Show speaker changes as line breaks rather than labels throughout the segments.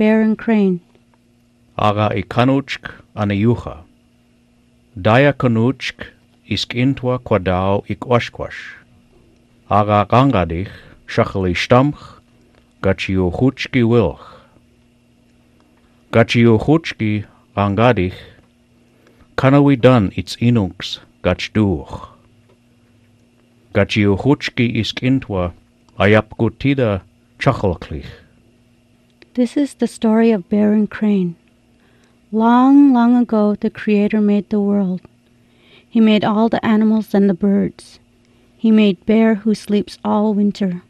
Bear and Crane.
Aga i kanuchk ana yucha. Daya kanuchk isk intwa kwadao ik oshkwash. Aga gangadich shachali stamch gachiu huchki wilch. Gachiu huchki gangadich kanawi dan its inunks gachduch. Gachiu huchki isk intwa ayapgutida chachalklich.
This is the story of Bear and Crane. Long, long ago, the Creator made the world. He made all the animals and the birds. He made Bear who sleeps all winter.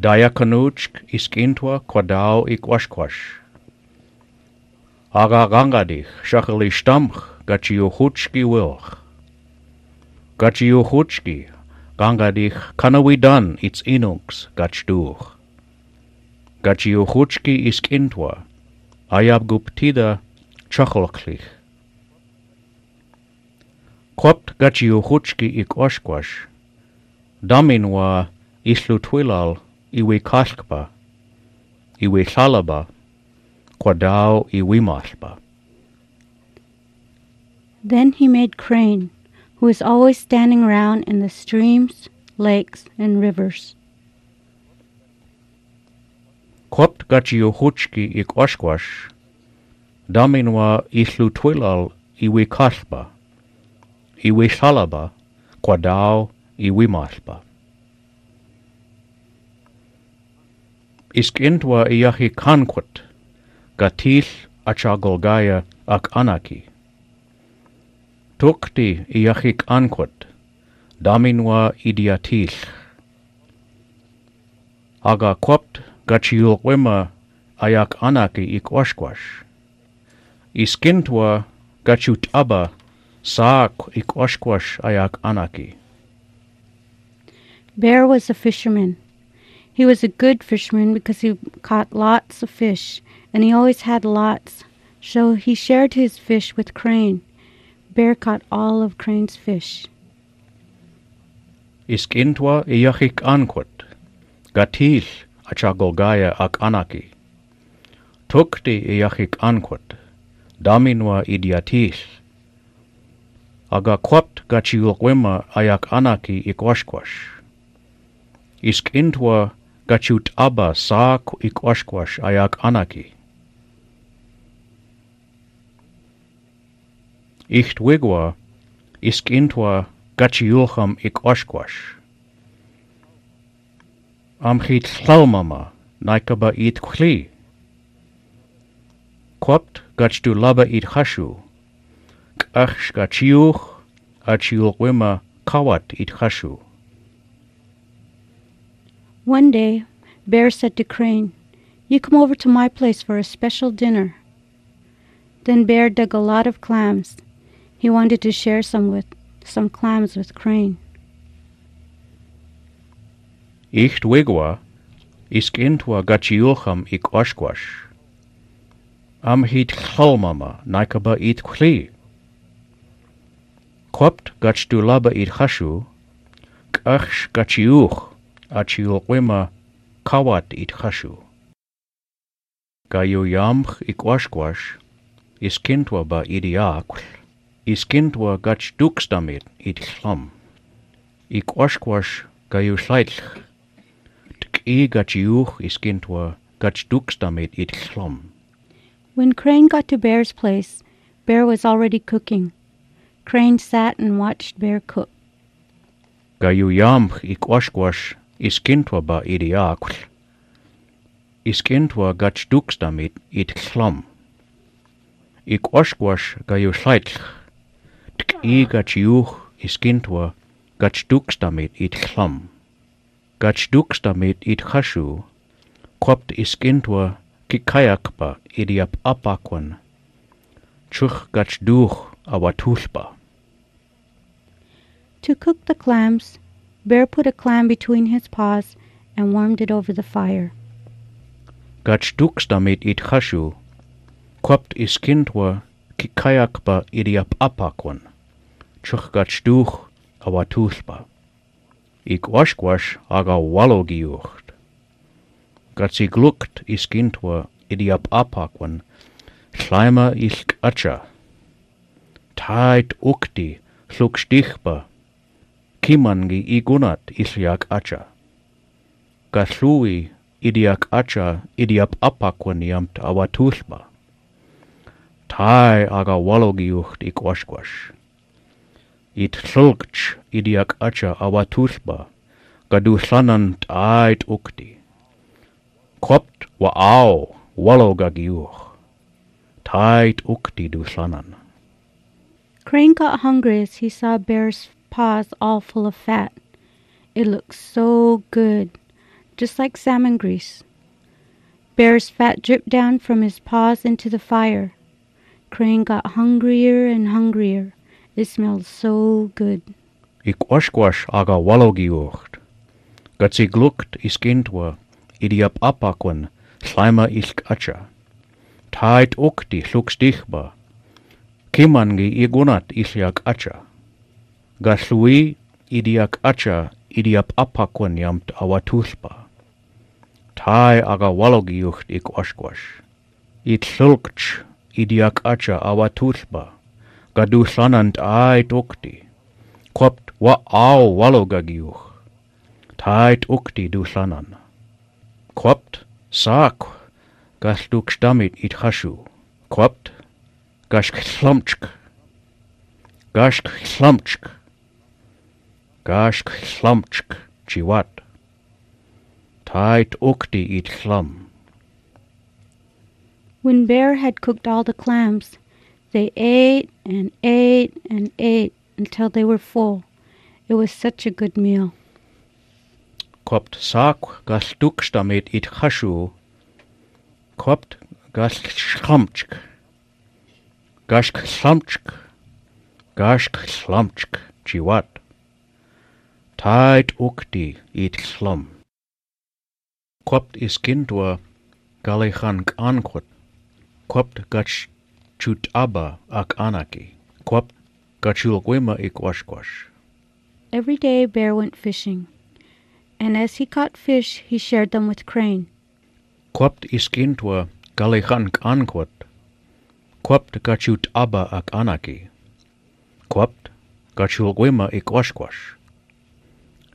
Daya kanuchk isk intwa kwadao ik washkwash. Aga gangadich shachali stamch gachiu huchki wilch. Gachiu huchki gangadich kanawidan its inunks gachduch. Gachiu huchki isk intwa ayabguptida chachalklich. Kwapt gachiu huchki ik washkwash. Daminwa islu twilal iwi kalkba. Iwi salaba. Malba.
Then he made Crane, who is always standing around in the streams, lakes, and rivers.
Kwapt gachiu huchki ik washkwash. Daminwa islu twilal iwi kasba, Iwi salaba. Kwadao iwi malba. Isk intwa iahi kankwat. Gatil achagolgaya ak anaki. Tukti iachik ankwat. Daminwa idiatil. Aga kwapt gachiul wema ayak anaki ik washkwash. Iskintwa gachut aba saak ik ayak anaki.
Bear was a fisherman. He was a good fisherman because he caught lots of fish, and he always had lots. So he shared his fish with Crane. Bear caught all of Crane's fish.
Iskintwa iachik ankwat. Gatil აჩაგოგაია აკანაკი. თოქტი იახი კანქვატ დამინვა იდიათის აგა ყვაპტ გაჩიულყვემა აიაკ ანაკი იყვაშკვაშ ის კინთვა გაჩიუტაბა სააკ იყვაშკვაშ აიაკ ანაკი იხტვეგვა ის კინთვა გაჩიულხამ იყვაშკვაშ chit chlaumama naikaba it kli. Kwapt gach du laba it chashu. Kach gachiuch achiul wema kawat it chashu.
One day, Bear said to Crane, You come over to my place for a special dinner. Then Bear dug a lot of clams. He wanted to share some with some clams with Crane.
იხტვეგვა ისკენთვა გაჩიოხამ იყვაშკვაშ ამ ჰით ხალმამა ნაიკაბა ითქვი ყვაპტ გაჩდულაბა ირხაშუ კახშ გაჩიუხ აჩიოყვემა ქავატ ითხაშუ გაიოიამხ იყვაშკვაშ ისკენთვაბა ირიაქვ ისკენთვა გაჩდუქსდამეთ ითლამ იყვაშკვაშ გაიუშლაილხ Gayu yamch ik washkwash is kintwa ba idiakl. Is kintwa gach dukstamit it chlam. Ik washkwash gayu slaitch. Tk'i gachiuch is kintwa it chlam.
When Crane got to Bear's place, Bear was already cooking. Crane sat and watched Bear cook.
Gayu yamch ik washkwash is kintwa ba idiakl. Is kintwa gach dukstamit it chlam. Ik washkwash gayu slaitch. Tk'i gachiuch is kintwa gach dukstamit it chlam. Gach dukstamit it chashu. Kwapt is kintwa kikayakba idiap apakwan. Chuch gach duch awatulpa.
To cook the clams, Bear put a clam between his paws and warmed it over the fire.
Dukstamit it chashu. Kwapt is kintwa kikayakba idiap apakwan. Chuch awatulpa. Ik washkwash aga walogiucht. Gat sie gluckt is kintwa idiap apakwan, Schleimer ilk acha. Tait ukti, hluk stichba, kimangi igunat ilyak acha. Gaslui idiak acha idiap apakwan yamt awatulba. Tai aga walogiucht ikwashkwash. It sulkch idiak acha awatulba, gaduslanan tait ukti. Kopt wa au walogagiuch. Tait ukti.
Crane got hungry as he saw Bear's paws all full of fat. It looked so good, just like salmon grease. Bear's fat dripped down from his paws into the fire. Crane got hungrier and hungrier. It smelled so good.
iquashquash aga walogiocht. Gatsi glukt iskintwa, idia papakwan, slima ilkacha. Tait ukti slukstichba, kimangi igunat isliak acha. Gaslui idiak acha, idiap apakwan yamt awatulpa. Tai aga walogiocht iquashquash. It slukch idiak acha awatulpa. Gadu sanant ai tokti. Kop au walogagiuch. Tait ukti dusanan. Kopt sak gasduk stamit it hashu. Kopt gashk slumchk. Gashk slumchk. Gashk slumchk chiwat. Tait ukti it slum.
When Bear had cooked all the clams, they ate and ate and ate until they were full. It was such a good meal.
Kopt sak gasduk stamit it hashu. Kopt gashk slumchk. Gashk slumchk. Gashk slumchk chiwat. Tait ukti it slum. Kopt is kindwa galechan ankot. Kopt gach chut abba ak anaki. Kopt gachul gwima ikwashkwash.
Every day Bear went fishing, and as he caught fish, he shared them with Crane.
Kopt is kindwa galechan ankot. Kopt gachut abba ak anaki. Kopt gachul gwima ikwashkwash.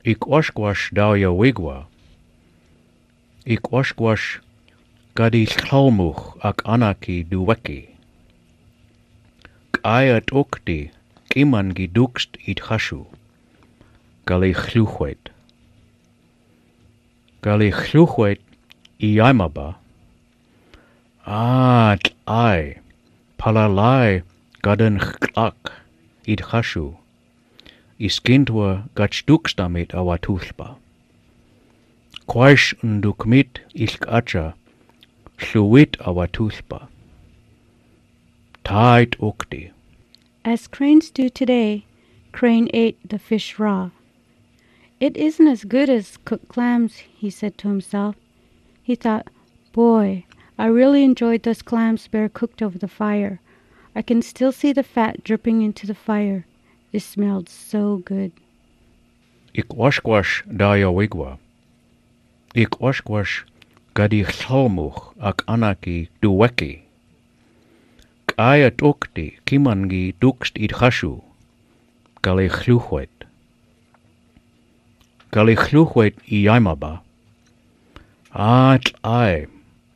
Ikwashkwash dawya wigwa. Ikwashkwash gadi chalmuch ak anaki duweki. Kayat ukti kiman gidukst it hashu. Gali chluchwet. Gali chluchwet iyaimaba. At ai. Palalai gaden chlak it hashu. Iskintwa gachdukst damit awatulpa. Quaish undukmit ilk acha. Fluid awatulpa. Tait ukti.
As cranes do today, Crane ate the fish raw. It isn't as good as cooked clams, he said to himself. He thought, Boy, I really enjoyed those clams Bear cooked over the fire. I can still see the fat dripping into the fire. It smelled so good.
Ikwashkwash daya wigwa. Ikwashkwash gadi chalmuch ak anaki duweki. Kayat ukti kimangi dukst it hashu. Gali chluchwet. Gali i iyaimaba. At ai.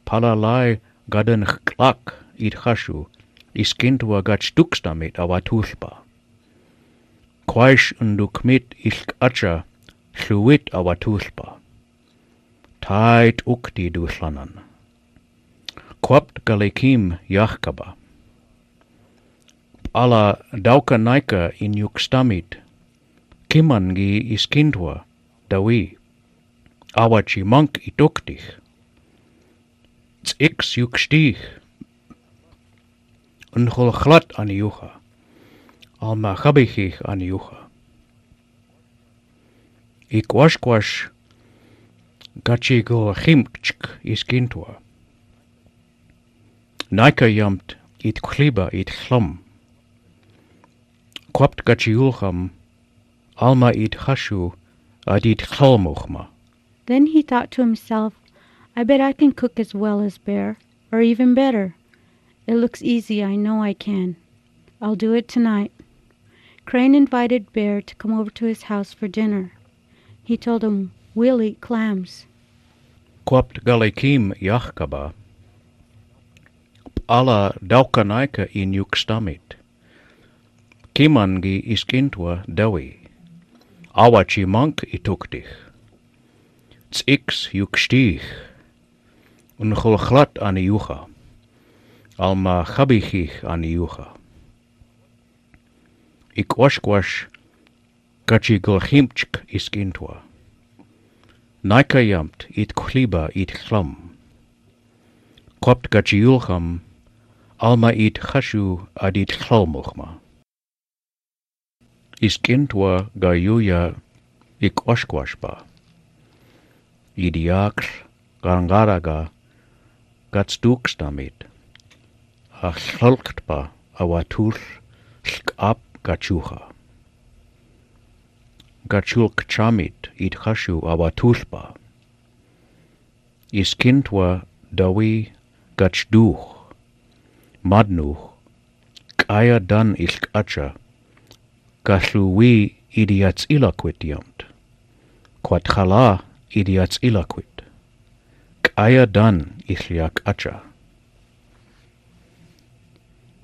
Palalai gaden klak it hashu. iskintua gachdukst damit awatulpa. Quaish undukmit ilk acha. sluit awatulpa. Tait ukti duslanan. Quapt galekim yachkaba. Ala dauka naika in yukstamit. Kimangi iskintua, dawi. Awachi monk ituktich. Ix yukstich. Unchol chlat an yucha. Alma chabichich an yucha. Ikwashkwash gachi go chimkchk iskintwa. Naika yamt it kliba it chlum. Quapt gachi ulcham alma it hashu. Uh,
then he thought to himself, I bet I can cook as well as Bear. Or even better, it looks easy, I know I can. I'll do it tonight. Crane invited Bear to come over to his house for dinner. He told him, We'll eat clams.
Quapt galikim yachkaba. Alla daukanaika in yukstamit. Kimangi iskintwa dawi. Awachi mank ituktich. Tsix yukstich. Unchulchlat an yucha. Alma chabichich an yucha. Ik washkwash gachi gulchimchk iskintwa. Naika jamt it kliba it chlam. Kopt gachiulcham, alma it chashu adit chlmuchma. Iskintwa Is kintua gayuya ikwashkwashpa. Idiakr gangaraga gatstukstdamit. Achlolktpa awatur lkap gachuha. Gachulkchamit idhashu awaturpa. Is kintua dawi gachduh. Madnuh. Kaya dan ilkacha. Acha. Gasluwi idiats ilaquit yamt. Quat chala idiats ilaquit. Kaya dan isliak acha.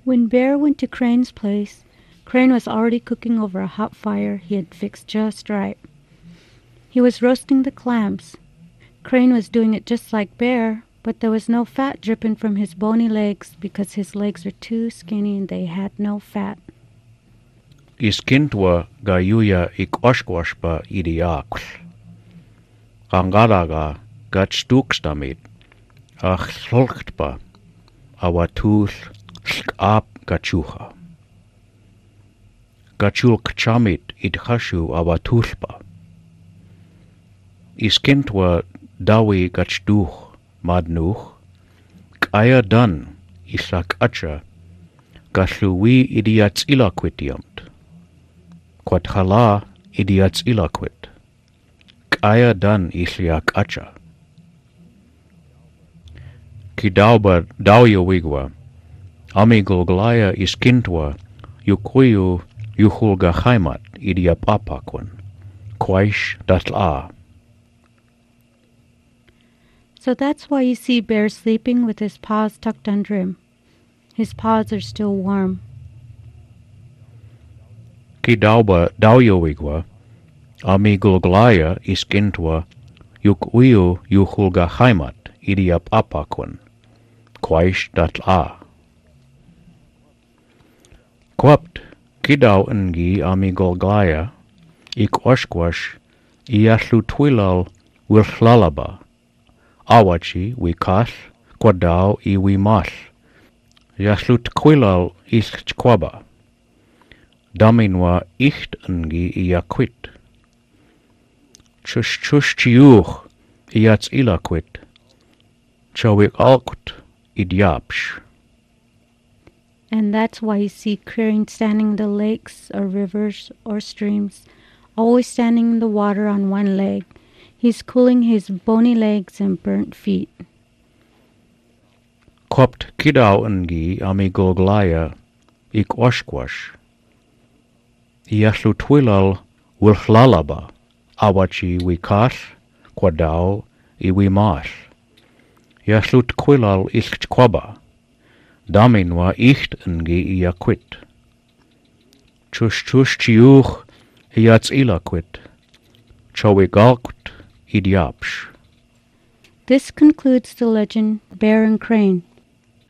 When Bear went to Crane's place, Crane was already cooking over a hot fire he had fixed just right. He was roasting the clams. Crane was doing it just like Bear, but there was no fat dripping from his bony legs because his legs were too skinny and they had no fat.
ისკინტვა გაიუია იყვაშყვაშპა იდიაკლ ყანგალაგა გაჩტუქსტამით ახლოლხტპა ავათულ შკაპ გაჩუხა. გაჩულკჩამით იდხაშუ ავათულპა ისკინტვა დავი გაჩდუხ მადნუხ კაიადან ისაკაჩა გაშუვი იდიაცილაკვეთიამთ Quat hala idiats ilaquit. Kaya dan isliak acha. Kidauba dauya wigwa. Amigolglaya iskintwa yukuyu yuhulga heimat idia papakwan. Quaish datla.
So that's why you see Bear sleeping with his paws tucked under him. His paws are still warm.
Kidauba dauya wigwa. Amigolglaya iskintwa yukuyu yuhulga heimat idia papakwan. Quaish datla. Quapt kidau ngi amigolglaya ik oshkwash iaslu twilal wilhlalaba. Awachi wikas kwadau i wimas. Yaslu tkwilal Daminwa icht ngi iaquit. Chush chush chiuch iats ilaquit. Chawik alkut idiapsh.
And that's why you see Crane standing in the lakes or rivers or streams, always standing in the water on one leg. He's cooling his bony legs and burnt feet.
Kopt kidau ngi amigolglaya ik oshkwash. Iaslu twilal wilhlalaba. Awachi wikas kwadau i wimas. Iaslu tkwilal ischkwaba. Daminwa icht ngi iaquit. Chush chush chiuch iats ilaquit. Chawigalkut idiapsh.
This concludes the legend Bear and Crane.